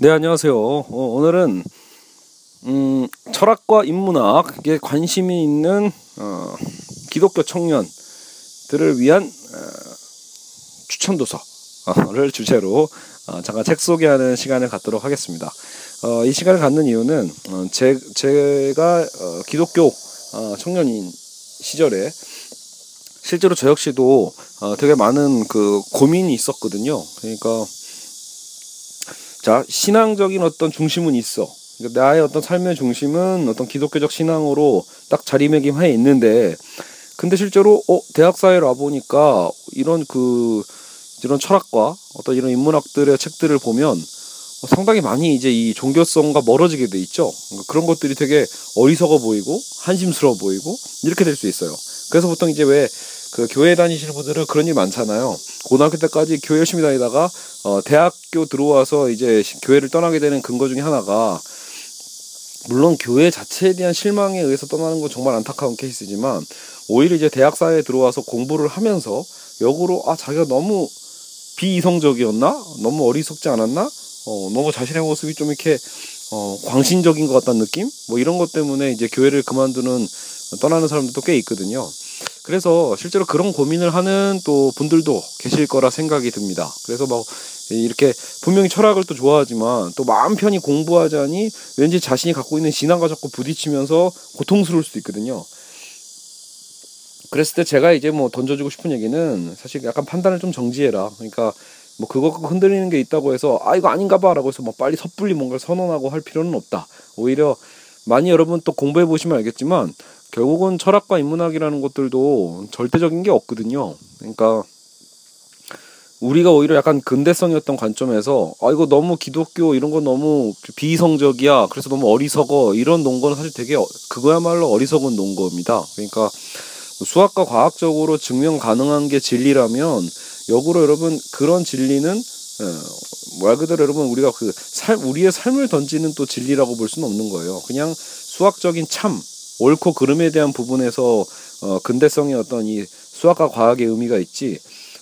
네 안녕하세요. 어, 오늘은 음, 철학과 인문학에 관심이 있는 어, 기독교 청년들을 위한 어, 추천 도서를 주제로 어, 잠깐 책 소개하는 시간을 갖도록 하겠습니다. 어, 이 시간을 갖는 이유는 어, 제, 제가 어, 기독교 어, 청년인 시절에 실제로 저 역시도 어, 되게 많은 그 고민이 있었거든요. 그러니까 자 신앙적인 어떤 중심은 있어. 그러니까 나의 어떤 삶의 중심은 어떤 기독교적 신앙으로 딱 자리매김해 있는데, 근데 실제로 어 대학 사회를 와 보니까 이런 그 이런 철학과 어떤 이런 인문학들의 책들을 보면 어, 상당히 많이 이제 이 종교성과 멀어지게 돼 있죠. 그러니까 그런 것들이 되게 어리석어 보이고 한심스러워 보이고 이렇게 될 수 있어요. 그래서 보통 이제 왜 그 교회 다니시는 분들은 그런 일 많잖아요. 고등학교 때까지 교회 열심히 다니다가 어 대학교 들어와서 이제 교회를 떠나게 되는 근거 중에 하나가 물론 교회 자체에 대한 실망에 의해서 떠나는 건 정말 안타까운 케이스지만 오히려 이제 대학 사회에 들어와서 공부를 하면서 역으로 아 자기가 너무 비이성적이었나 너무 어리석지 않았나 어 너무 자신의 모습이 좀 이렇게 어 광신적인 것 같다는 느낌 뭐 이런 것 때문에 이제 교회를 그만두는 떠나는 사람들도 꽤 있거든요. 그래서 실제로 그런 고민을 하는 또 분들도 계실 거라 생각이 듭니다. 그래서 막 이렇게 분명히 철학을 또 좋아하지만 또 마음 편히 공부하자니 왠지 자신이 갖고 있는 신앙과 자꾸 부딪히면서 고통스러울 수도 있거든요. 그랬을 때 제가 이제 뭐 던져주고 싶은 얘기는 사실 약간 판단을 좀 정지해라. 그러니까 뭐 그거 흔들리는 게 있다고 해서 아 이거 아닌가 봐라고 해서 뭐 빨리 섣불리 뭔가를 선언하고 할 필요는 없다. 오히려 많이 여러분 또 공부해 보시면 알겠지만 결국은 철학과 인문학이라는 것들도 절대적인 게 없거든요. 그러니까 우리가 오히려 약간 근대성이었던 관점에서 아 이거 너무 기독교 이런 거 너무 비이성적이야. 그래서 너무 어리석어. 이런 논거는 사실 되게 어, 그거야말로 어리석은 논거입니다. 그러니까 수학과 과학적으로 증명 가능한 게 진리라면 역으로 여러분 그런 진리는 어, 말 그대로 여러분 우리가 그 살, 우리의 삶을 던지는 또 진리라고 볼 수는 없는 거예요. 그냥 수학적인 참 옳고 그름에 대한 부분에서 어, 근대성의 어떤 이 수학과 과학의 의미가 있지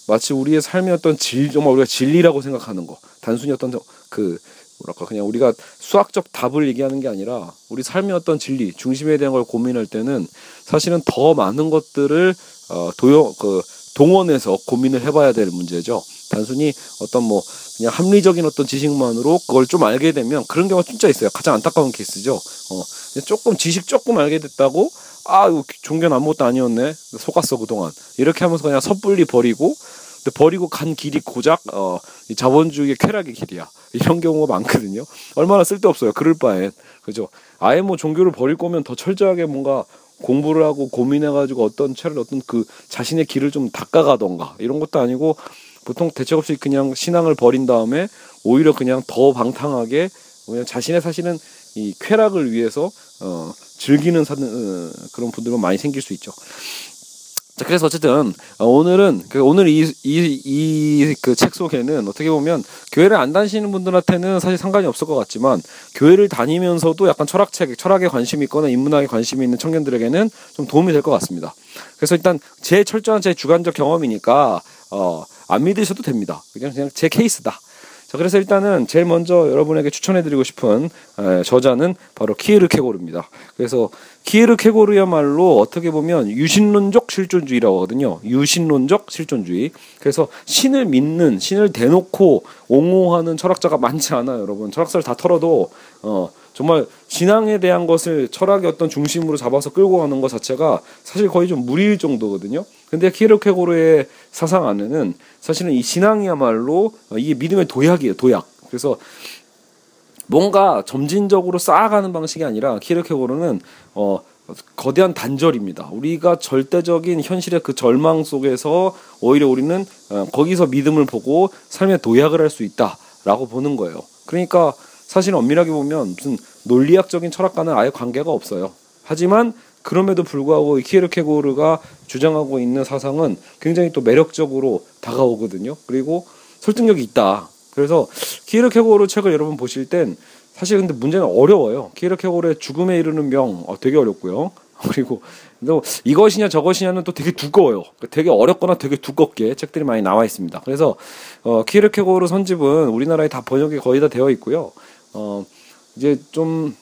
마치 우리의 삶의 어떤 질 정말 우리가 진리라고 생각하는 거 단순히 어떤 그 뭐랄까 그냥 우리가 수학적 답을 얘기하는 게 아니라 우리 삶의 어떤 진리 중심에 대한 걸 고민할 때는 사실은 더 많은 것들을 어 도용 그 동원해서 고민을 해봐야 될 문제죠. 단순히 어떤 뭐 그냥 합리적인 어떤 지식만으로 그걸 좀 알게 되면 그런 경우가 진짜 있어요. 가장 안타까운 케이스죠. 어 조금 지식 조금 알게 됐다고 아 종교는 아무것도 아니었네 속았어 그동안 이렇게 하면서 그냥 섣불리 버리고 버리고 간 길이 고작 어, 이 자본주의의 쾌락의 길이야. 이런 경우가 많거든요. 얼마나 쓸데없어요. 그럴 바엔. 그죠? 아예 뭐 종교를 버릴 거면 더 철저하게 뭔가 공부를 하고 고민해가지고 어떤 차를 어떤 그 자신의 길을 좀 닦아가던가 이런 것도 아니고 보통 대책 없이 그냥 신앙을 버린 다음에 오히려 그냥 더 방탕하게 그냥 자신의 사실은 이 쾌락을 위해서 어, 즐기는 사는 어, 그런 분들은 많이 생길 수 있죠. 자, 그래서 어쨌든 어, 오늘은 그 오늘 이 이 이 그 책 속에는 어떻게 보면 교회를 안 다니시는 분들한테는 사실 상관이 없을 것 같지만 교회를 다니면서도 약간 철학책, 철학에 관심이 있거나 인문학에 관심이 있는 청년들에게는 좀 도움이 될 것 같습니다. 그래서 일단 제 철저한 제 주관적 경험이니까 어, 안 믿으셔도 됩니다. 그냥 그냥 제 케이스다. 자, 그래서 일단은 제일 먼저 여러분에게 추천해드리고 싶은 에, 저자는 바로 키에르케고르입니다. 그래서 키에르케고르야말로 어떻게 보면 유신론적 실존주의라고 하거든요. 유신론적 실존주의. 그래서 신을 믿는, 신을 대놓고 옹호하는 철학자가 많지 않아요, 여러분. 철학사를 다 털어도 어. 정말 신앙에 대한 것을 철학의 어떤 중심으로 잡아서 끌고 가는 것 자체가 사실 거의 좀 무리일 정도거든요. 근데 키르케고르의 사상 안에는 사실은 이 신앙이야말로 이게 믿음의 도약이에요, 도약. 그래서 뭔가 점진적으로 쌓아가는 방식이 아니라 키르케고르는 어 거대한 단절입니다. 우리가 절대적인 현실의 그 절망 속에서 오히려 우리는 어, 거기서 믿음을 보고 삶의 도약을 할 수 있다라고 보는 거예요. 그러니까 사실 엄밀하게 보면 무슨 논리학적인 철학과는 아예 관계가 없어요. 하지만 그럼에도 불구하고 키에르케고르가 주장하고 있는 사상은 굉장히 또 매력적으로 다가오거든요. 그리고 설득력이 있다. 그래서 키에르케고르 책을 여러분 보실 땐 사실 근데 문제는 어려워요. 키에르케고르의 죽음에 이르는 명 어, 되게 어렵고요. 그리고 또 이것이냐 저것이냐는 또 되게 두꺼워요. 되게 어렵거나 되게 두껍게 책들이 많이 나와 있습니다. 그래서 어, 키르케고르 선집은 우리나라에 다 번역이 거의 다 되어 있고요. 어, 이제 좀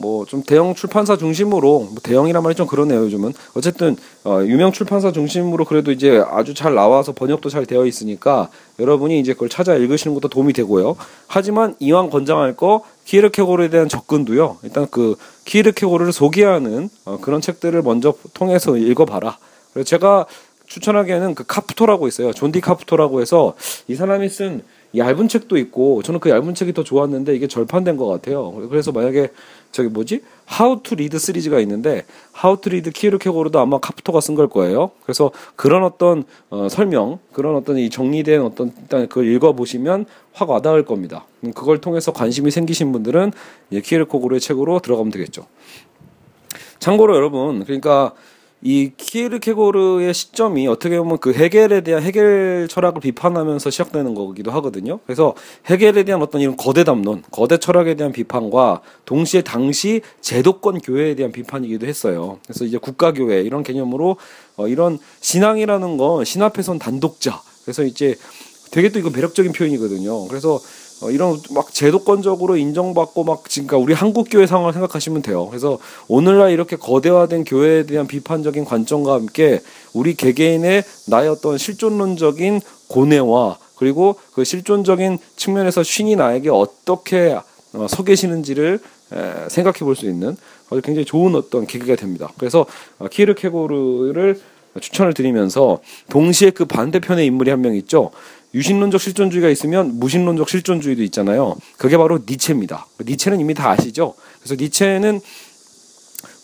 뭐 좀 대형 출판사 중심으로 뭐 대형이란 말이 좀 그러네요 요즘은. 어쨌든 어, 유명 출판사 중심으로 그래도 이제 아주 잘 나와서 번역도 잘 되어 있으니까 여러분이 이제 그걸 찾아 읽으시는 것도 도움이 되고요. 하지만 이왕 권장할 거 키르케고르에 대한 접근도요. 일단 그 키르케고르를 소개하는 어, 그런 책들을 먼저 통해서 읽어봐라. 그래서 제가 추천하기에는 그 카프토라고 있어요. 존디 카프토라고 해서 이 사람이 쓴 얇은 책도 있고 저는 그 얇은 책이 더 좋았는데 이게 절판된 것 같아요. 그래서 만약에 저기 뭐지 How to Read 시리즈가 있는데 How to Read 키르케고르도 아마 카프토가 쓴 걸 거예요. 그래서 그런 어떤 어, 설명, 그런 어떤 이 정리된 어떤 일단 그걸 읽어 보시면 확 와닿을 겁니다. 음, 그걸 통해서 관심이 생기신 분들은 키르케고르의 책으로 들어가면 되겠죠. 참고로 여러분, 그러니까 이 키르케고르의 시점이 어떻게 보면 그 해겔에 대한 해겔 철학을 비판하면서 시작되는 거기도 하거든요. 그래서 해겔에 대한 어떤 이런 거대 담론, 거대 철학에 대한 비판과 동시에 당시 제도권 교회에 대한 비판이기도 했어요. 그래서 이제 국가 교회 이런 개념으로 어 이런 신앙이라는 건 신 앞에선 단독자. 그래서 이제 되게 또 이거 매력적인 표현이거든요. 그래서 어, 이런 막 제도권적으로 인정받고 막 지금 우리 한국 교회 상황을 생각하시면 돼요. 그래서 오늘날 이렇게 거대화된 교회에 대한 비판적인 관점과 함께 우리 개개인의 나의 어떤 실존론적인 고뇌와 그리고 그 실존적인 측면에서 신이 나에게 어떻게 어, 서 계시는지를 에, 생각해 볼 수 있는 아주 굉장히 좋은 어떤 계기가 됩니다. 그래서 어, 키르케고르를 추천을 드리면서 동시에 그 반대편의 인물이 한 명 있죠. 유신론적 실존주의가 있으면 무신론적 실존주의도 있잖아요. 그게 바로 니체입니다. 니체는 이미 다 아시죠? 그래서 니체는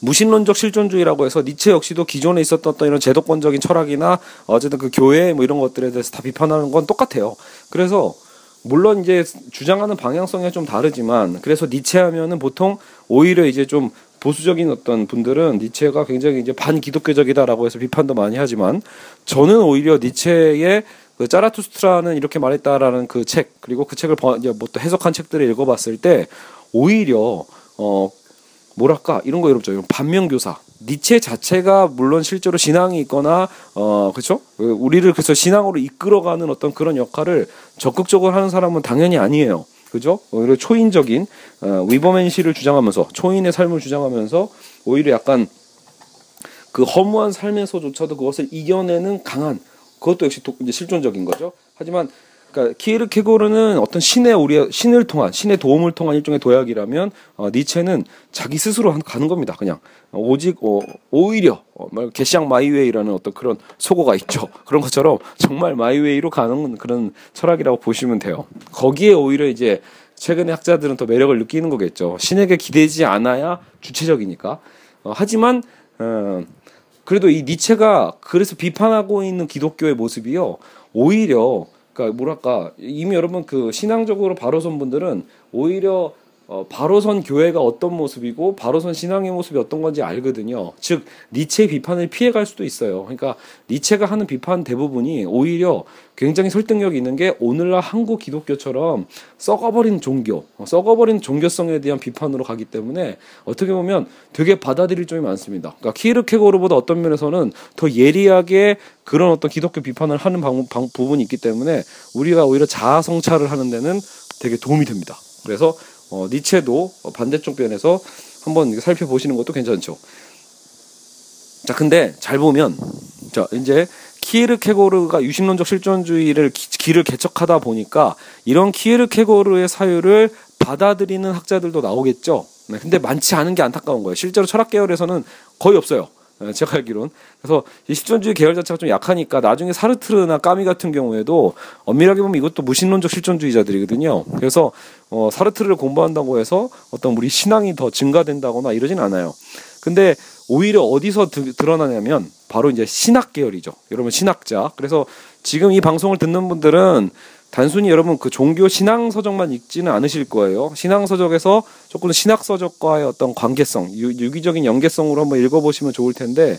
무신론적 실존주의라고 해서 니체 역시도 기존에 있었던 이런 제도권적인 철학이나 어쨌든 그 교회 뭐 이런 것들에 대해서 다 비판하는 건 똑같아요. 그래서 물론 이제 주장하는 방향성이 좀 다르지만 그래서 니체 하면은 보통 오히려 이제 좀 보수적인 어떤 분들은 니체가 굉장히 이제 반기독교적이다라고 해서 비판도 많이 하지만 저는 오히려 니체의 그 짜라투스트라는 이렇게 말했다라는 그 책 그리고 그 책을 뭐또 해석한 책들을 읽어봤을 때 오히려 어 뭐랄까 이런 거 어렵죠. 반면교사 니체 자체가 물론 실제로 신앙이 있거나 어 그렇죠 우리를 그래서 신앙으로 이끌어가는 어떤 그런 역할을 적극적으로 하는 사람은 당연히 아니에요. 그죠? 오히려 초인적인 어, 위버맨시를 주장하면서 초인의 삶을 주장하면서 오히려 약간 그 허무한 삶에서조차도 그것을 이겨내는 강한 그것도 역시 도, 이제 실존적인 거죠. 하지만 그러니까 키르케고르는 어떤 신의 우리 신을 통한 신의 도움을 통한 일종의 도약이라면 어, 니체는 자기 스스로 가는 겁니다. 그냥 어, 오직 어, 오히려 어, 개썅 my way라는 어떤 그런 속어가 있죠. 그런 것처럼 정말 my way로 가는 그런 철학이라고 보시면 돼요. 거기에 오히려 이제 최근의 학자들은 더 매력을 느끼는 거겠죠. 신에게 기대지 않아야 주체적이니까. 어, 하지만 어, 그래도 이 니체가 그래서 비판하고 있는 기독교의 모습이요. 오히려 그러니까 뭐랄까 이미 여러분 그 신앙적으로 바로선 분들은 오히려 어, 바로선 교회가 어떤 모습이고 바로선 신앙의 모습이 어떤 건지 알거든요. 즉 니체 비판을 피해갈 수도 있어요. 그러니까 니체가 하는 비판 대부분이 오히려 굉장히 설득력 있는 게 오늘날 한국 기독교처럼 썩어버린 종교, 어, 썩어버린 종교성에 대한 비판으로 가기 때문에 어떻게 보면 되게 받아들일 점이 많습니다. 그러니까 키르케고르보다 어떤 면에서는 더 예리하게 그런 어떤 기독교 비판을 하는 방, 방, 부분이 있기 때문에 우리가 오히려 자아 성찰을 하는 데는 되게 도움이 됩니다. 그래서 어, 니체도 반대쪽 변에서 한번 살펴보시는 것도 괜찮죠. 자, 근데 잘 보면 자 이제 키에르케고르가 유신론적 실존주의를 기, 길을 개척하다 보니까 이런 키에르케고르의 사유를 받아들이는 학자들도 나오겠죠. 네, 근데 많지 않은 게 안타까운 거예요. 실제로 철학 계열에서는 거의 없어요. 예, 제가 알기론. 그래서 이 실존주의 계열 자체가 좀 약하니까 나중에 사르트르나 까미 같은 경우에도 엄밀하게 보면 이것도 무신론적 실존주의자들이거든요. 그래서 어, 사르트르를 공부한다고 해서 어떤 우리 신앙이 더 증가된다거나 이러진 않아요. 근데 오히려 어디서 드, 드러나냐면 바로 이제 신학 계열이죠. 여러분 신학자. 그래서 지금 이 방송을 듣는 분들은 단순히 여러분 그 종교 신앙 서적만 읽지는 않으실 거예요. 신앙 서적에서 조금 신학 서적과의 어떤 관계성, 유, 유기적인 연계성으로 한번 읽어보시면 좋을 텐데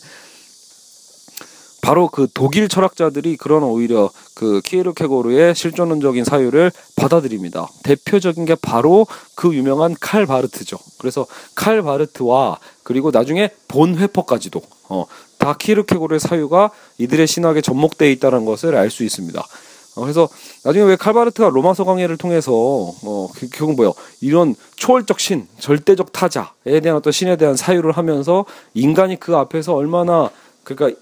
바로 그 독일 철학자들이 그런 오히려 그 키에르케고르의 실존론적인 사유를 받아들입니다. 대표적인 게 바로 그 유명한 칼 바르트죠. 그래서 칼 바르트와 그리고 나중에 본 회퍼까지도 어, 다 키에르케고르의 사유가 이들의 신학에 접목되어 있다는 것을 알 수 있습니다. 어, 그래서 나중에 왜 칼바르트가 로마 서 강해를 통해서 어 그, 결국 뭐요? 이런 초월적 신 절대적 타자에 대한 어떤 신에 대한 사유를 하면서 인간이 그 앞에서 얼마나 그러니까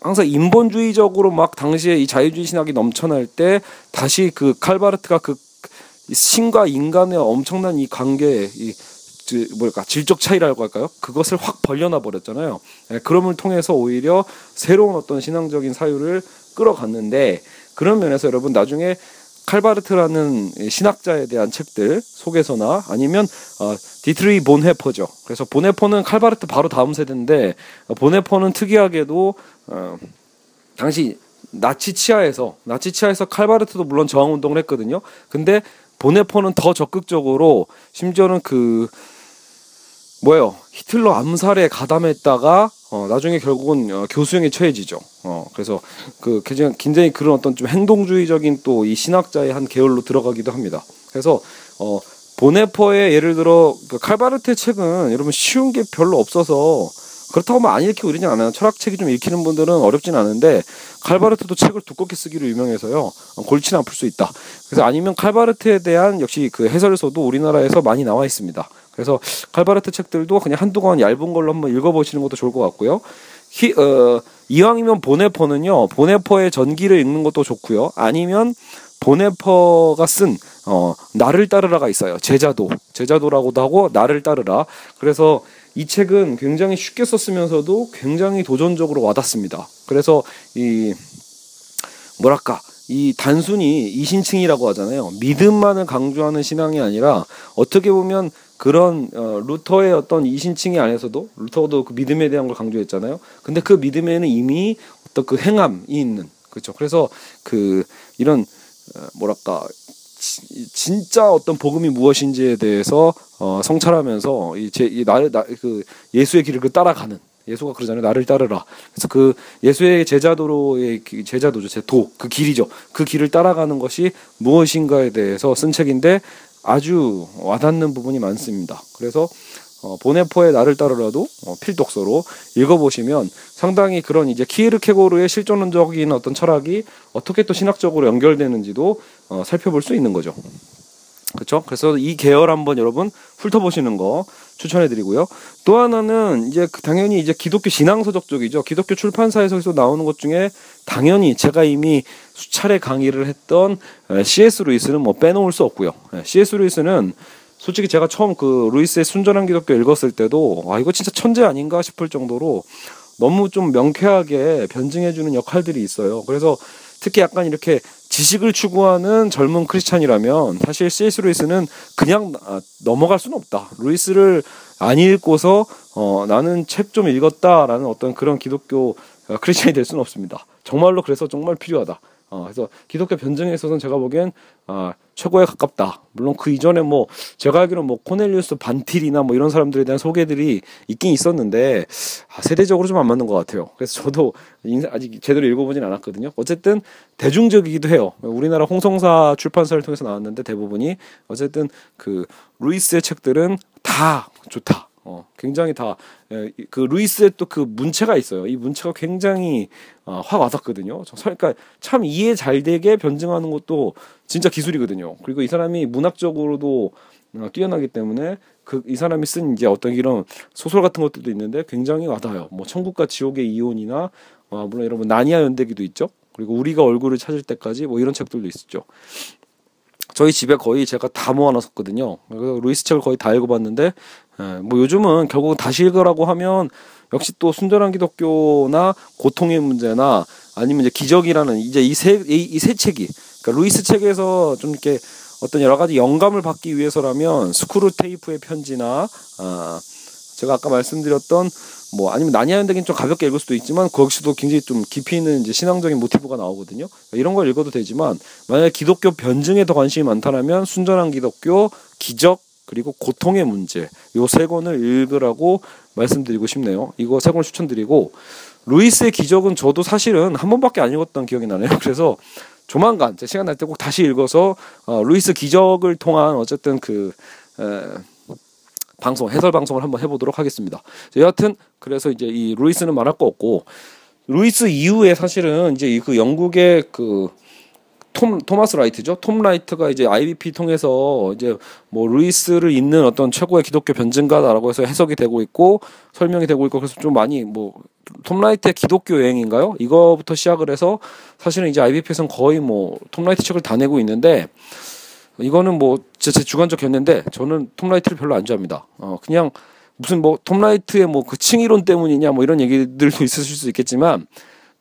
항상 인본주의적으로 막 당시에 이 자유주의 신학이 넘쳐날 때 다시 그 칼바르트가 그 신과 인간의 엄청난 이 관계 이 뭐랄까 질적 차이라고 할까요? 그것을 확 벌려놔 버렸잖아요. 네, 그럼을 통해서 오히려 새로운 어떤 신앙적인 사유를 끌어갔는데 그런 면에서 여러분 나중에 칼바르트라는 신학자에 대한 책들 속에서나 아니면 어, 디트리히 본회퍼죠. 그래서 본회퍼는 칼바르트 바로 다음 세대인데 어, 본회퍼는 특이하게도 어, 당시 나치 치하에서 나치 치하에서 칼 바르트도 물론 저항 운동을 했거든요. 근데 본회퍼는 더 적극적으로 심지어는 그 뭐예요 히틀러 암살에 가담했다가 어, 나중에 결국은 어, 교수형에 처해지죠. 어, 그래서 그 굉장히, 그런 어떤 좀 행동주의적인 또 이 신학자의 한 계열로 들어가기도 합니다. 그래서 어, 보네퍼의 예를 들어 그 칼바르트의 책은 여러분 쉬운 게 별로 없어서 그렇다고 하면 안 읽히고 이러진 않아요. 철학책이 좀 읽히는 분들은 어렵진 않은데 칼바르트도 책을 두껍게 쓰기로 유명해서요. 골치는 아플 수 있다. 그래서 아니면 칼바르트에 대한 역시 그 해설서도 우리나라에서 많이 나와 있습니다. 그래서 칼바르트 책들도 그냥 한두 권 얇은 걸로 한번 읽어보시는 것도 좋을 것 같고요. 히, 어, 이왕이면 보네퍼는요. 보네퍼의 전기를 읽는 것도 좋고요. 아니면 보네퍼가 쓴 어, 나를 따르라가 있어요. 제자도. 제자도라고도 하고 나를 따르라. 그래서 이 책은 굉장히 쉽게 썼으면서도 굉장히 도전적으로 와닿습니다. 그래서 이 뭐랄까 이 단순히 이신칭이라고 하잖아요. 믿음만을 강조하는 신앙이 아니라 어떻게 보면 그런 어, 루터의 어떤 이신칭이 안에서도 루터도 그 믿음에 대한 걸 강조했잖아요. 근데 그 믿음에는 이미 어떤 그 행함이 있는 그렇죠. 그래서 그 이런 어, 뭐랄까 진짜 어떤 복음이 무엇인지에 대해서 어, 성찰하면서 이제 이 나를 나, 그 예수의 길을 그 따라가는 예수가 그러잖아요. 나를 따르라. 그래서 그 예수의 제자도로의 그 제자도죠. 제 도 그 길이죠. 그 길을 따라가는 것이 무엇인가에 대해서 쓴 책인데 아주 와닿는 부분이 많습니다. 그래서 어, 보네포의 나를 따르라도 어, 필독서로 읽어보시면 상당히 그런 이제 키에르케고르의 실존론적인 어떤 철학이 어떻게 또 신학적으로 연결되는지도 어, 살펴볼 수 있는 거죠. 그렇죠? 그래서 이 계열 한번 여러분 훑어보시는 거 추천해드리고요. 또 하나는 이제 그 당연히 이제 기독교 신앙서적 쪽이죠. 기독교 출판사에서 나오는 것 중에 당연히 제가 이미 수차례 강의를 했던 C.S. 루이스는 뭐 빼놓을 수 없고요. C.S. 루이스는 솔직히 제가 처음 그 루이스의 순전한 기독교 읽었을 때도 아 이거 진짜 천재 아닌가 싶을 정도로 너무 좀 명쾌하게 변증해주는 역할들이 있어요. 그래서 특히 약간 이렇게 지식을 추구하는 젊은 크리스찬이라면 사실 C.S. 루이스는 그냥 아, 넘어갈 수는 없다. 루이스를 안 읽고서 어, 나는 책 좀 읽었다라는 어떤 그런 기독교 어, 크리스찬이 될 수는 없습니다. 정말로 그래서 정말 필요하다. 어, 그래서 기독교 변증에 있어서는 제가 보기엔 아, 최고에 가깝다. 물론 그 이전에 뭐 제가 알기로 뭐 코넬리우스 반틸이나 뭐 이런 사람들에 대한 소개들이 있긴 있었는데 아, 세대적으로 좀 안 맞는 것 같아요. 그래서 저도 인사, 아직 제대로 읽어보진 않았거든요. 어쨌든 대중적이기도 해요. 우리나라 홍성사 출판사를 통해서 나왔는데 대부분이 어쨌든 그 루이스의 책들은 다 좋다. 어, 굉장히 다, 예, 그, 루이스의 또 그 문체가 있어요. 이 문체가 굉장히, 어, 확 와닿거든요. 그러니까 참 이해 잘 되게 변증하는 것도 진짜 기술이거든요. 그리고 이 사람이 문학적으로도 어, 뛰어나기 때문에 그, 이 사람이 쓴 이제 어떤 이런 소설 같은 것들도 있는데 굉장히 와닿아요. 뭐, 천국과 지옥의 이혼이나, 어, 물론 여러분, 나니아 연대기도 있죠. 그리고 우리가 얼굴을 찾을 때까지 뭐 이런 책들도 있었죠. 저희 집에 거의 제가 다 모아놨었거든요. 그래서 루이스 책을 거의 다 읽어봤는데, 예, 뭐 요즘은 결국 다시 읽으라고 하면 역시 또 순전한 기독교나 고통의 문제나 아니면 이제 기적이라는 이제 이 세 이 세 책이 그러니까 루이스 책에서 좀 이렇게 어떤 여러 가지 영감을 받기 위해서라면 스크루테이프의 편지나 아 제가 아까 말씀드렸던 뭐 나니아 연대기는 좀 가볍게 읽을 수도 있지만 거기서도 굉장히 좀 깊이 있는 이제 신앙적인 모티브가 나오거든요. 이런 걸 읽어도 되지만 만약에 기독교 변증에 더 관심이 많다면 순전한 기독교, 기적 그리고 고통의 문제 요 세 권을 읽으라고 말씀드리고 싶네요. 이거 세 권을 추천드리고 루이스의 기적은 저도 사실은 한 번밖에 안 읽었던 기억이 나네요. 그래서 조만간 제 시간 날 때 꼭 다시 읽어서 어, 루이스 기적을 통한 어쨌든 그 에, 방송 해설 방송을 한번 해보도록 하겠습니다. 여하튼 그래서 이제 이 루이스는 말할 거 없고 루이스 이후에 사실은 이제 그 영국의 그 톰, 토마스 라이트죠. 톰 라이트가 이제 IVP 통해서 이제 뭐 루이스를 잇는 어떤 최고의 기독교 변증가다라고 해서 해석이 되고 있고 설명이 되고 있고 그래서 좀 많이 뭐 톰 라이트의 기독교 여행인가요? 이거부터 시작을 해서 사실은 이제 IVP에서는 거의 뭐 톰 라이트 책을 다 내고 있는데 이거는 뭐 제 주관적 견해인데 저는 톰 라이트를 별로 안 좋아합니다. 어 그냥 무슨 뭐 톰 라이트의 뭐 그 칭의론 때문이냐 뭐 이런 얘기들도 있으실 수 있겠지만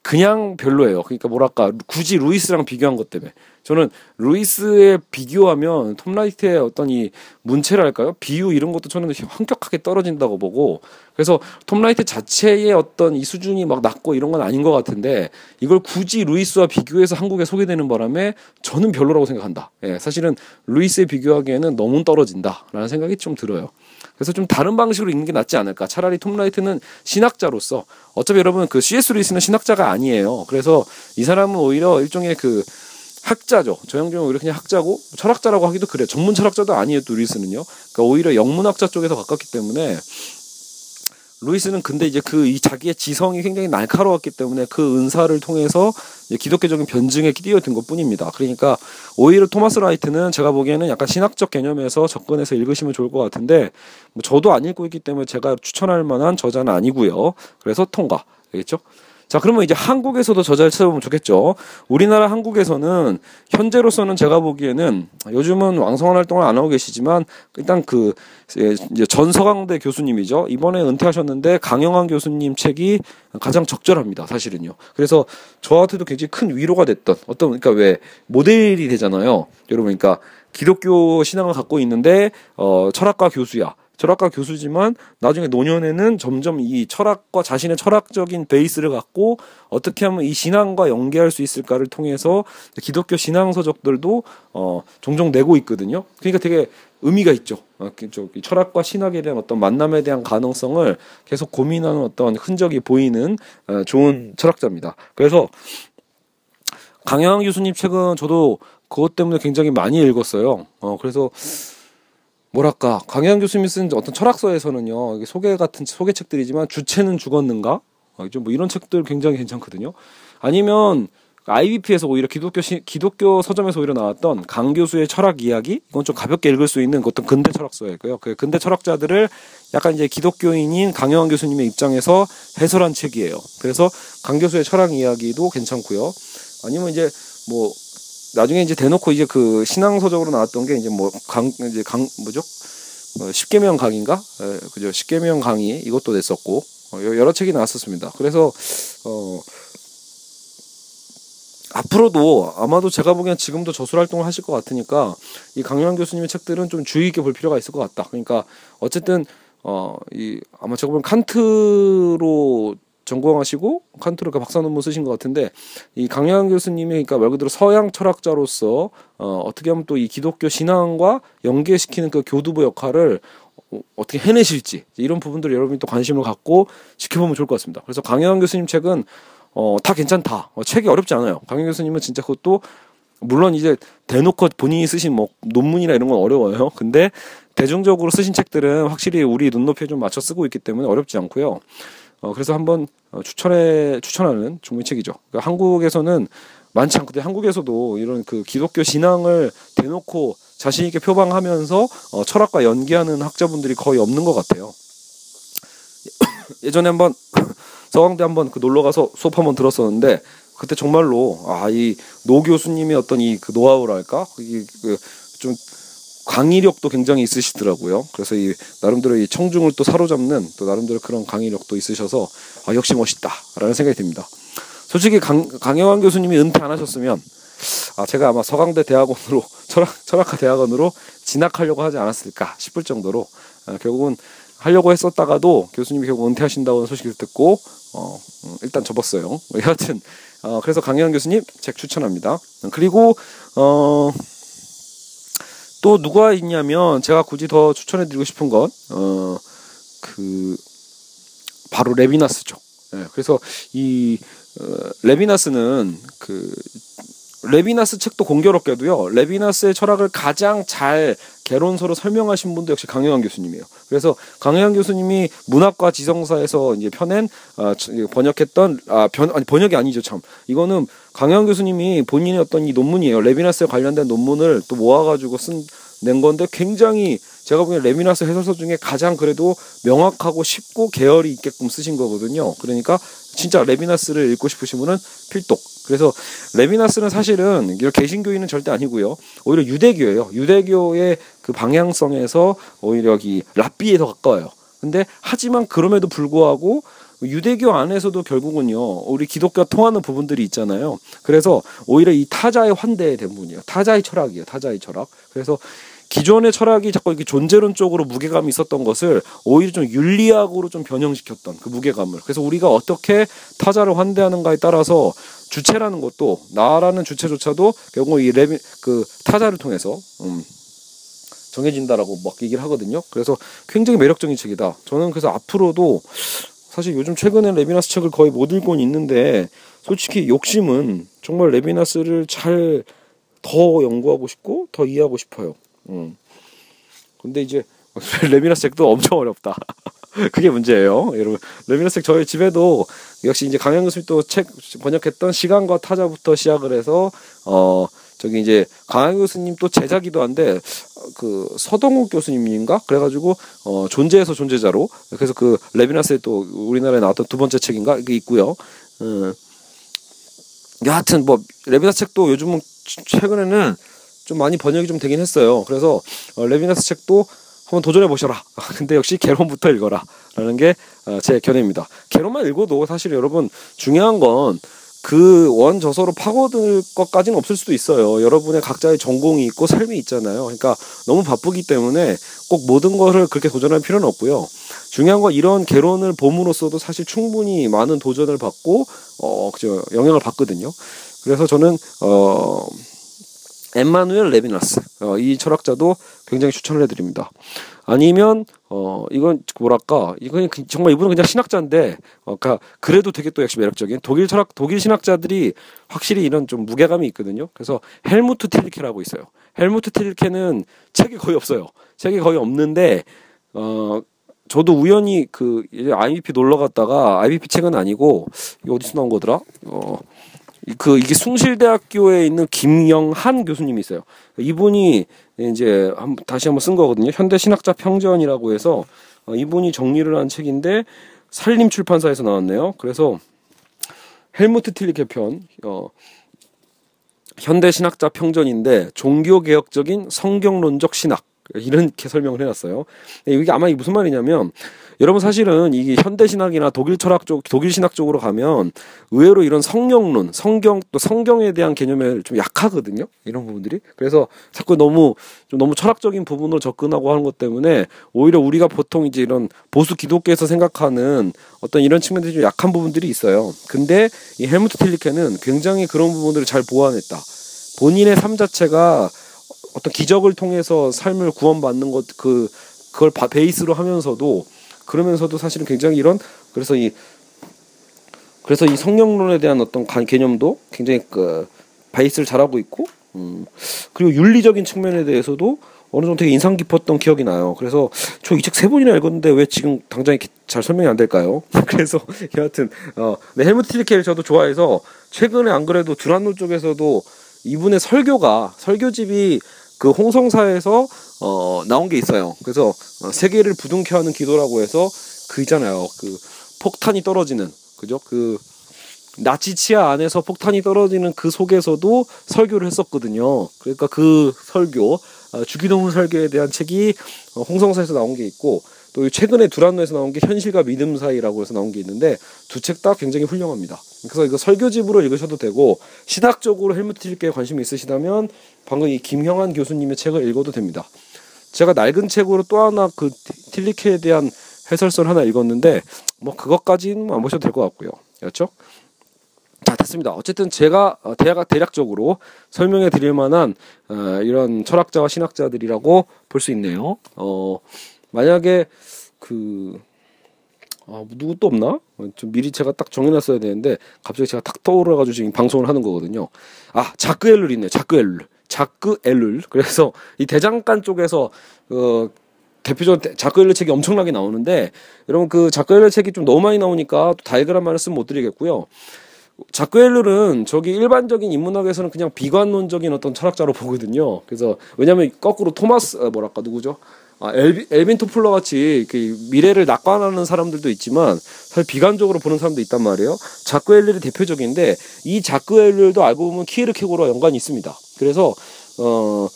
그냥 별로예요. 그러니까 뭐랄까 굳이 루이스랑 비교한 것 때문에 저는 루이스에 비교하면 톰 라이트의 어떤 이 문체랄까요? 비유 이런 것도 저는 현격하게 떨어진다고 보고 그래서 톰 라이트 자체의 어떤 이 수준이 막 낮고 이런 건 아닌 것 같은데 이걸 굳이 루이스와 비교해서 한국에 소개되는 바람에 저는 별로라고 생각한다. 예, 사실은 루이스에 비교하기에는 너무 떨어진다라는 생각이 좀 들어요. 그래서 좀 다른 방식으로 읽는 게 낫지 않을까. 차라리 톰 라이트는 신학자로서 어차피 여러분 그 C.S. 루이스는 신학자가 아니에요. 그래서 이 사람은 오히려 일종의 그 학자죠. 저 형제는 오히려 그냥 학자고 철학자라고 하기도 그래. 전문 철학자도 아니에요. 또 루이스는요. 그러니까 오히려 영문학자 쪽에서 가깝기 때문에 루이스는 근데 이제 그 이 자기의 지성이 굉장히 날카로웠기 때문에 그 은사를 통해서 기독교적인 변증에 뛰어든 것 뿐입니다. 그러니까 오히려 토마스 라이트는 제가 보기에는 약간 신학적 개념에서 접근해서 읽으시면 좋을 것 같은데 뭐 저도 안 읽고 있기 때문에 제가 추천할 만한 저자는 아니고요. 그래서 통과. 알겠죠? 자, 그러면 이제 한국에서도 저자를 찾아보면 좋겠죠. 우리나라 한국에서는 현재로서는 제가 보기에는 요즘은 왕성한 활동을 안 하고 계시지만 일단 그 이제 전 서강대 교수님이죠. 이번에 은퇴하셨는데 강영환 교수님 책이 가장 적절합니다. 사실은요. 그래서 저한테도 굉장히 큰 위로가 됐던 어떤 그러니까 왜 모델이 되잖아요. 여러분 그러니까 기독교 신앙을 갖고 있는데 어 철학과 교수야. 철학과 교수지만 나중에 노년에는 점점 이 철학과 자신의 철학적인 베이스를 갖고 어떻게 하면 이 신앙과 연계할 수 있을까를 통해서 기독교 신앙 서적들도 어 종종 내고 있거든요. 그러니까 되게 의미가 있죠. 어, 그 철학과 신학에 대한 어떤 만남에 대한 가능성을 계속 고민하는 어떤 흔적이 보이는 어, 좋은 철학자입니다. 그래서 강영환 교수님 책은 저도 그것 때문에 굉장히 많이 읽었어요. 어, 그래서 뭐랄까 강현 교수님이 쓴 어떤 철학서에서는요 이게 소개 같은 소개 책들이지만 주체는 죽었는가 어, 좀뭐 이런 책들 굉장히 괜찮거든요. 아니면 IBP에서 오히려 기독교 시, 기독교 서점에서 오히려 나왔던 강 교수의 철학 이야기 이건 좀 가볍게 읽을 수 있는 어떤 근대 철학서였고요. 그 근대 철학자들을 약간 이제 기독교인인 강영환 교수님의 입장에서 해설한 책이에요. 그래서 강 교수의 철학 이야기도 괜찮고요. 아니면 이제 뭐 나중에 이제 대놓고 이제 그 신앙서적으로 나왔던 게 이제 뭐 강 이제 강 뭐죠? 어, 십계명 강인가? 예, 그죠? 십계명 강의 이것도 냈었고 어, 여러 책이 나왔었습니다. 그래서 어 앞으로도 아마도 제가 보기엔 지금도 저술 활동을 하실 것 같으니까 이 강요한 교수님의 책들은 좀 주의 있게 볼 필요가 있을 것 같다. 그러니까 어쨌든 어 이 아마 제가 보면 칸트로 전공하시고 칸트로 박사 논문 쓰신 것 같은데 이 강양 교수님이 그러니까 말 그대로 서양 철학자로서 어, 어떻게 하면 또 이 기독교 신앙과 연계시키는 그 교두보 역할을 어, 어떻게 해내실지 이런 부분들 여러분이 또 관심을 갖고 지켜보면 좋을 것 같습니다. 그래서 강현 교수님 책은 어, 다 괜찮다. 어, 책이 어렵지 않아요. 강현 교수님은 진짜 그것도 물론 이제 대놓고 본인이 쓰신 뭐 논문이나 이런 건 어려워요. 근데 대중적으로 쓰신 책들은 확실히 우리 눈높이에 좀 맞춰 쓰고 있기 때문에 어렵지 않고요. 어, 그래서 한번 어, 추천해 추천하는 중문책이죠. 그러니까 한국에서는 많지 않거든요. 한국에서도 이런 그 기독교 신앙을 대놓고 자신 있게 표방하면서 어, 철학과 연계하는 학자분들이 거의 없는 것 같아요. 예전에 한번 서강대 한번 그 놀러 가서 수업 한번 들었었는데 그때 정말로 아 이 노 교수님의 어떤 이 그 노하우랄까 이그 좀 강의력도 굉장히 있으시더라고요. 그래서 이 나름대로 이 청중을 또 사로잡는 또 나름대로 그런 강의력도 있으셔서 아, 역시 멋있다라는 생각이 듭니다. 솔직히 강, 강영환 교수님이 은퇴 안 하셨으면 아, 제가 아마 서강대 대학원으로 철학, 철학과 대학원으로 진학하려고 하지 않았을까 싶을 정도로 아, 결국은 하려고 했었다가도 교수님이 결국 은퇴하신다고 소식을 듣고 어, 음, 일단 접었어요. 여하튼 어, 그래서 강영환 교수님 책 추천합니다. 그리고 어. 또 누가 있냐면 제가 굳이 더 추천해드리고 싶은 건 어 그 바로 레비나스죠. 예, 그래서 이 어, 레비나스는 그 레비나스 책도 공교롭게도요. 레비나스의 철학을 가장 잘 개론서로 설명하신 분도 역시 강영안 교수님이에요. 그래서 강영안 교수님이 문학과 지성사에서 이제 펴낸 아, 번역했던 아 변, 아니 번역이 아니죠 참 이거는 강영안 교수님이 본인의 어떤 이 논문이에요. 레비나스에 관련된 논문을 또 모아가지고 쓴 낸 건데 굉장히 제가 보기엔 레비나스 해설서 중에 가장 그래도 명확하고 쉽고 계열이 있게끔 쓰신 거거든요. 그러니까 진짜 레비나스를 읽고 싶으신 분은 필독. 그래서 레비나스는 사실은 개신교인은 절대 아니고요. 오히려 유대교예요. 유대교의 그 방향성에서 오히려 이 랍비에 더 가까워요. 근데 하지만 그럼에도 불구하고 유대교 안에서도 결국은요 우리 기독교 통하는 부분들이 있잖아요. 그래서 오히려 이 타자의 환대에 된 분이에요. 타자의 철학이에요. 타자의 철학. 그래서 기존의 철학이 자꾸 이렇게 존재론 쪽으로 무게감이 있었던 것을 오히려 좀 윤리학으로 좀 변형시켰던 그 무게감을. 그래서 우리가 어떻게 타자를 환대하는가에 따라서 주체라는 것도 나라는 주체조차도 결국 이 레비 그 타자를 통해서 음, 정해진다라고 막 얘기를 하거든요. 그래서 굉장히 매력적인 책이다. 저는 그래서 앞으로도 사실 요즘 최근에 레비나스 책을 거의 못 읽고 있는데 솔직히 욕심은 정말 레비나스를 잘 더 연구하고 싶고 더 이해하고 싶어요. 음. 근데 이제 레비나스 책도 엄청 어렵다. 그게 문제예요, 여러분. 레비나스 책 저희 집에도 역시 이제 강영안 교수님 또 책 번역했던 시간과 타자부터 시작을 해서 어 저기 이제 강영안 교수님 또 제자기도 한데 그 서동욱 교수님인가 그래가지고 어 존재에서 존재자로 그래서 그 레비나스의 또 우리나라에 나왔던 두 번째 책인가 이게 있고요. 음. 여하튼 뭐 레비나스 책도 요즘은 최근에는 좀 많이 번역이 좀 되긴 했어요. 그래서 어, 레비나스 책도 한번 도전해 보셔라. 근데 역시 개론부터 읽어라. 라는 게 제 어, 견해입니다. 개론만 읽어도 사실 여러분 중요한 건 그 원 저서로 파고들 것까지는 없을 수도 있어요. 여러분의 각자의 전공이 있고 삶이 있잖아요. 그러니까 너무 바쁘기 때문에 꼭 모든 거를 그렇게 도전할 필요는 없고요. 중요한 건 이런 개론을 봄으로써도 사실 충분히 많은 도전을 받고 어 그죠 영향을 받거든요. 그래서 저는 어 엠마누엘 레비나스 어, 이 철학자도 굉장히 추천을 해드립니다. 아니면 어 이건 뭐랄까 이건 그 정말 이분은 그냥 신학자인데 어 그러니까 그래도 되게 또 역시 매력적인 독일 철학 독일 신학자들이 확실히 이런 좀 무게감이 있거든요. 그래서 헬무트 틸리케라고 있어요. 헬무트 틸리케는 책이 거의 없어요. 책이 거의 없는데 어 저도 우연히 그 IBP 놀러 갔다가 IBP 책은 아니고 어디서 나온 거더라? 어 그 이게 숭실대학교에 있는 김영한 교수님이 있어요. 이분이 이제 한, 다시 한번 쓴 거거든요. 현대 신학자 평전이라고 해서 어, 이분이 정리를 한 책인데 살림 출판사에서 나왔네요. 그래서 헬무트 틸리케 편 어, 현대 신학자 평전인데 종교 개혁적인 성경론적 신학 이렇게 설명을 해놨어요. 이게 아마 무슨 말이냐면 여러분 사실은 이게 현대 신학이나 독일 철학 쪽, 독일 신학 쪽으로 가면 의외로 이런 성경론, 성경 또 성경에 대한 개념에 좀 약하거든요. 이런 부분들이. 그래서 자꾸 너무 좀 너무 철학적인 부분으로 접근하고 하는 것 때문에 오히려 우리가 보통 이제 이런 보수 기독교에서 생각하는 어떤 이런 측면들이 좀 약한 부분들이 있어요. 근데 이 헬무트 틸리케는 굉장히 그런 부분들을 잘 보완했다. 본인의 삶 자체가 어떤 기적을 통해서 삶을 구원받는 것 그 그걸 베이스로 하면서도 그러면서도 사실은 굉장히 이런 그래서 이 그래서 이 성령론에 대한 어떤 개념도 굉장히 그 베이스를 잘하고 있고 음 그리고 윤리적인 측면에 대해서도 어느 정도 되게 인상 깊었던 기억이 나요. 그래서 저 이 책 세 번이나 읽었는데 왜 지금 당장 잘 설명이 안 될까요? 그래서 여하튼 어, 네, 헬무트 틸리케를 저도 좋아해서 최근에 안 그래도 드란노 쪽에서도 이분의 설교가 설교집이 그 홍성사에서 어 나온 게 있어요. 그래서 어, 세계를 부둥켜 하는 기도라고 해서 그 있잖아요. 그 폭탄이 떨어지는 그죠? 그 나치 치아 안에서 폭탄이 떨어지는 그 속에서도 설교를 했었거든요. 그러니까 그 설교 어, 주기도문 설교에 대한 책이 어, 홍성사에서 나온 게 있고 또 최근에 두란노에서 나온 게 현실과 믿음 사이라고 해서 나온 게 있는데 두 책 다 굉장히 훌륭합니다. 그래서 이거 설교집으로 읽으셔도 되고 신학적으로 헬무트 틸리케에 관심이 있으시다면 방금 이 김형한 교수님의 책을 읽어도 됩니다. 제가 낡은 책으로 또 하나 그 틸리케에 대한 해설서를 하나 읽었는데 뭐 그것까지는 안 보셔도 될 것 같고요. 그렇죠? 자 됐습니다. 어쨌든 제가 어, 대학 대략적으로 설명해 드릴 만한 어, 이런 철학자와 신학자들이라고 볼 수 있네요. 어 만약에 그 아, 누구 또 없나? 좀 미리 제가 딱 정해놨어야 되는데 갑자기 제가 탁 떠오르가지고 지금 방송을 하는 거거든요. 아 자크 엘룰 있네. 자크 엘룰. 자크 엘룰. 그래서 이 대장간 쪽에서 어 대표적으로 자크 엘룰 책이 엄청나게 나오는데 여러분 그 자크 엘룰 책이 좀 너무 많이 나오니까 또 다이그램만을 쓰면 못 드리겠고요. 자크 엘룰은 저기 일반적인 인문학에서는 그냥 비관론적인 어떤 철학자로 보거든요. 그래서 왜냐하면 거꾸로 토마스 아, 뭐랄까 누구죠? 아, 엘비, 엘빈 토플러 같이 그 미래를 낙관하는 사람들도 있지만 사실 비관적으로 보는 사람도 있단 말이에요. 자크 엘룰이 대표적인데 이 자크 엘룰도 알고 보면 키에르케고르와 연관이 있습니다. 그래서 어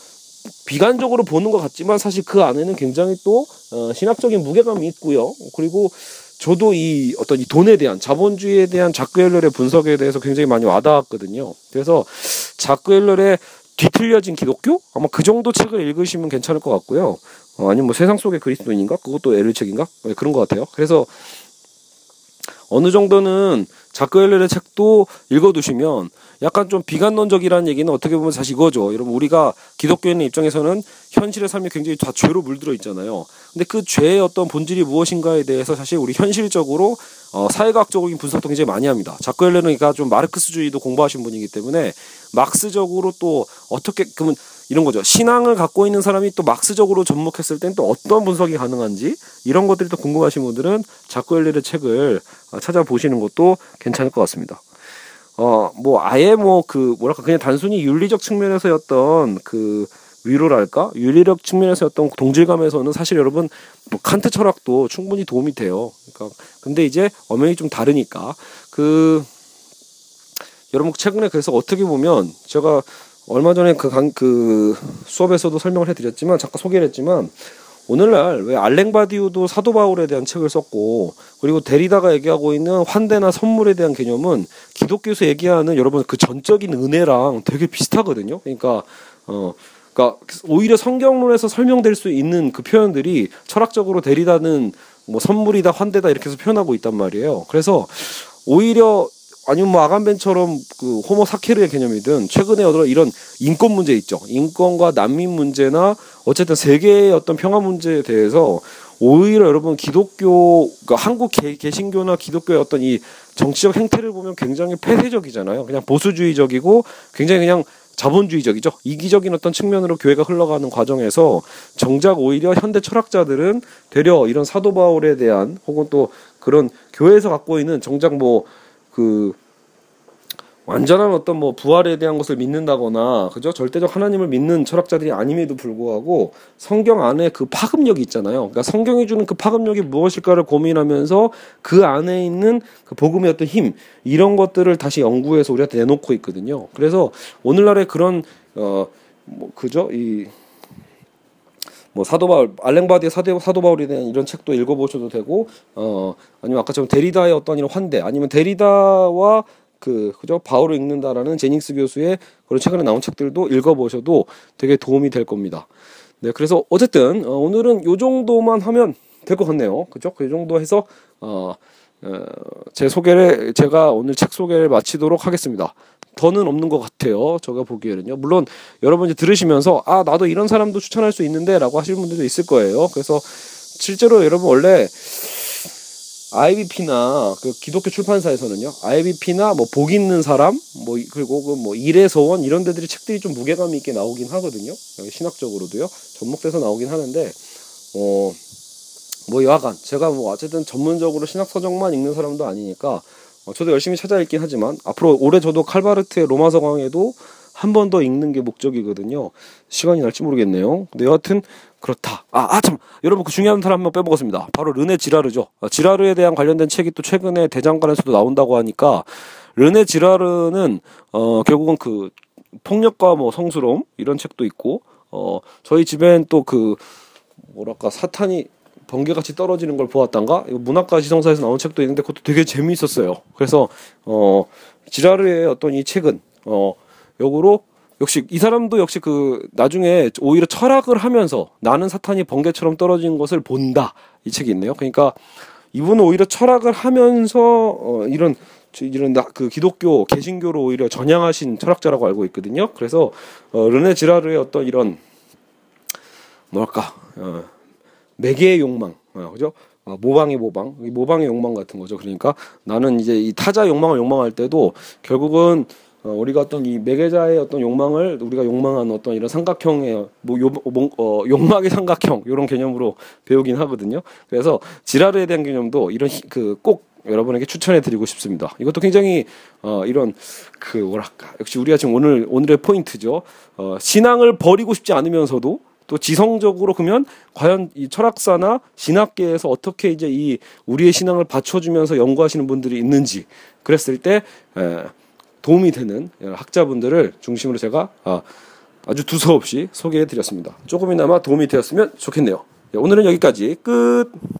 비관적으로 보는 것 같지만 사실 그 안에는 굉장히 또 어, 신학적인 무게감이 있고요. 그리고 저도 이 어떤 이 돈에 대한 자본주의에 대한 자크 엘럴의 분석에 대해서 굉장히 많이 와닿았거든요. 그래서 자크 엘럴의 뒤틀려진 기독교 아마 그 정도 책을 읽으시면 괜찮을 것 같고요. 어, 아니면 뭐 세상 속의 그리스도인인가 그것도 엘르 책인가 네, 그런 것 같아요. 그래서 어느 정도는 자크 엘렐의 책도 읽어두시면 약간 좀 비관론적이라는 얘기는 어떻게 보면 사실 이거죠. 여러분 우리가 기독교인의 입장에서는 현실의 삶이 굉장히 다 죄로 물들어 있잖아요. 근데 그 죄의 어떤 본질이 무엇인가에 대해서 사실 우리 현실적으로 어, 사회과학적인 분석도 굉장히 많이 합니다. 자크 엘레는 그러니까 좀 마르크스주의도 공부하신 분이기 때문에 막스적으로 또 어떻게 그러면 이런 거죠. 신앙을 갖고 있는 사람이 또 막스적으로 접목했을 땐 또 어떤 분석이 가능한지 이런 것들이 또 궁금하신 분들은 자크 엘레의 책을 어, 찾아보시는 것도 괜찮을 것 같습니다. 어, 뭐, 아예 뭐, 그, 뭐랄까, 그냥 단순히 윤리적 측면에서였던 그, 위로랄까? 윤리적 측면에서였던 동질감에서는 사실 여러분, 뭐, 칸트 철학도 충분히 도움이 돼요. 그러니까, 근데 이제 엄연히 좀 다르니까. 그, 여러분, 최근에 그래서 어떻게 보면, 제가 얼마 전에 그, 강, 그, 수업에서도 설명을 해드렸지만, 잠깐 소개를 했지만, 오늘날 왜 알랭바디우도 사도 바울에 대한 책을 썼고 그리고 데리다가 얘기하고 있는 환대나 선물에 대한 개념은 기독교에서 얘기하는 여러분 그 전적인 은혜랑 되게 비슷하거든요. 그러니까 어 그러니까 오히려 성경론에서 설명될 수 있는 그 표현들이 철학적으로 데리다는 뭐 선물이다 환대다 이렇게 해서 표현하고 있단 말이에요. 그래서 오히려 아니면 뭐 아간벤처럼 그 호모 사케르의 개념이든 최근에 어떤 이런 인권 문제 있죠. 인권과 난민 문제나 어쨌든 세계의 어떤 평화 문제에 대해서 오히려 여러분 기독교 그러니까 한국 개, 개신교나 기독교의 어떤 이 정치적 행태를 보면 굉장히 폐쇄적이잖아요. 그냥 보수주의적이고 굉장히 그냥 자본주의적이죠. 이기적인 어떤 측면으로 교회가 흘러가는 과정에서 정작 오히려 현대 철학자들은 되려 이런 사도 바울에 대한 혹은 또 그런 교회에서 갖고 있는 정작 뭐 그 완전한 어떤 뭐 부활에 대한 것을 믿는다거나 그죠 절대적 하나님을 믿는 철학자들이 아님에도 불구하고 성경 안에 그 파급력이 있잖아요. 그러니까 성경이 주는 그 파급력이 무엇일까를 고민하면서 그 안에 있는 그 복음의 어떤 힘 이런 것들을 다시 연구해서 우리한테 내놓고 있거든요. 그래서 오늘날의 그런 어뭐 그죠 이 뭐 사도 바울 알랭바디의 사도, 사도 바울에 대한 이런 책도 읽어보셔도 되고 어 아니면 아까처럼 데리다의 어떤 이런 환대 아니면 데리다와 그 그죠 바울을 읽는다라는 제닉스 교수의 그런 최근에 나온 책들도 읽어보셔도 되게 도움이 될 겁니다. 네 그래서 어쨌든 어, 오늘은 요 정도만 하면 될 것 같네요. 그죠? 그 정도 해서 어, 어, 제 소개를 제가 오늘 책 소개를 마치도록 하겠습니다. 더는 없는 것 같아요. 제가 보기에는요. 물론 여러분 이제 들으시면서 아 나도 이런 사람도 추천할 수 있는데라고 하시는 분들도 있을 거예요. 그래서 실제로 여러분 원래 IBP나 그 기독교 출판사에서는요. IBP나 뭐 복 있는 사람 뭐 그리고 그 뭐 일의 서원 이런 데들이 책들이 좀 무게감 있게 나오긴 하거든요. 신학적으로도요. 접목돼서 나오긴 하는데 어. 뭐 여하간 제가 뭐 어쨌든 전문적으로 신학 서적만 읽는 사람도 아니니까 어, 저도 열심히 찾아 읽긴 하지만 앞으로 올해 저도 칼바르트의 로마 서 강에도 한 번 더 읽는 게 목적이거든요. 시간이 날지 모르겠네요. 근데 여하튼 그렇다. 아, 아, 참. 여러분 그 중요한 사람 한명 빼먹었습니다. 바로 르네 지라르죠. 아, 지라르에 대한 관련된 책이 또 최근에 대장간에서도 나온다고 하니까 르네 지라르는 어 결국은 그 폭력과 뭐 성스러움 이런 책도 있고 어 저희 집엔 또 그 뭐랄까 사탄이 번개같이 떨어지는 걸 보았단가? 이거 문학과 지성사에서 나온 책도 있는데 그것도 되게 재미있었어요. 그래서 어 지라르의 어떤 이 책은 어 역으로 역시 이 사람도 역시 그 나중에 오히려 철학을 하면서 나는 사탄이 번개처럼 떨어진 것을 본다 이 책이 있네요. 그러니까 이분은 오히려 철학을 하면서 어 이런 이런 그 기독교 개신교로 오히려 전향하신 철학자라고 알고 있거든요. 그래서 어 르네 지라르의 어떤 이런 뭐랄까 어 매개의 욕망 어, 그죠? 어, 모방의 모방, 이 모방의 욕망 같은 거죠. 그러니까 나는 이제 이 타자 욕망을 욕망할 때도 결국은 어, 우리가 어떤 이 매개자의 어떤 욕망을 우리가 욕망하는 어떤 이런 삼각형의 뭐 요, 뭐, 어, 욕망의 삼각형 이런 개념으로 배우긴 하거든요. 그래서 지랄에 대한 개념도 이런 그꼭 여러분에게 추천해 드리고 싶습니다. 이것도 굉장히 어 이런 그 뭐랄까 역시 우리가 지금 오늘 오늘의 포인트죠. 어 신앙을 버리고 싶지 않으면서도 또 지성적으로 그러면 과연 이 철학사나 신학계에서 어떻게 이제 이 우리의 신앙을 받쳐주면서 연구하시는 분들이 있는지 그랬을 때 에, 도움이 되는 학자분들을 중심으로 제가 아, 아주 두서없이 소개해 드렸습니다. 조금이나마 도움이 되었으면 좋겠네요. 네, 오늘은 여기까지 끝.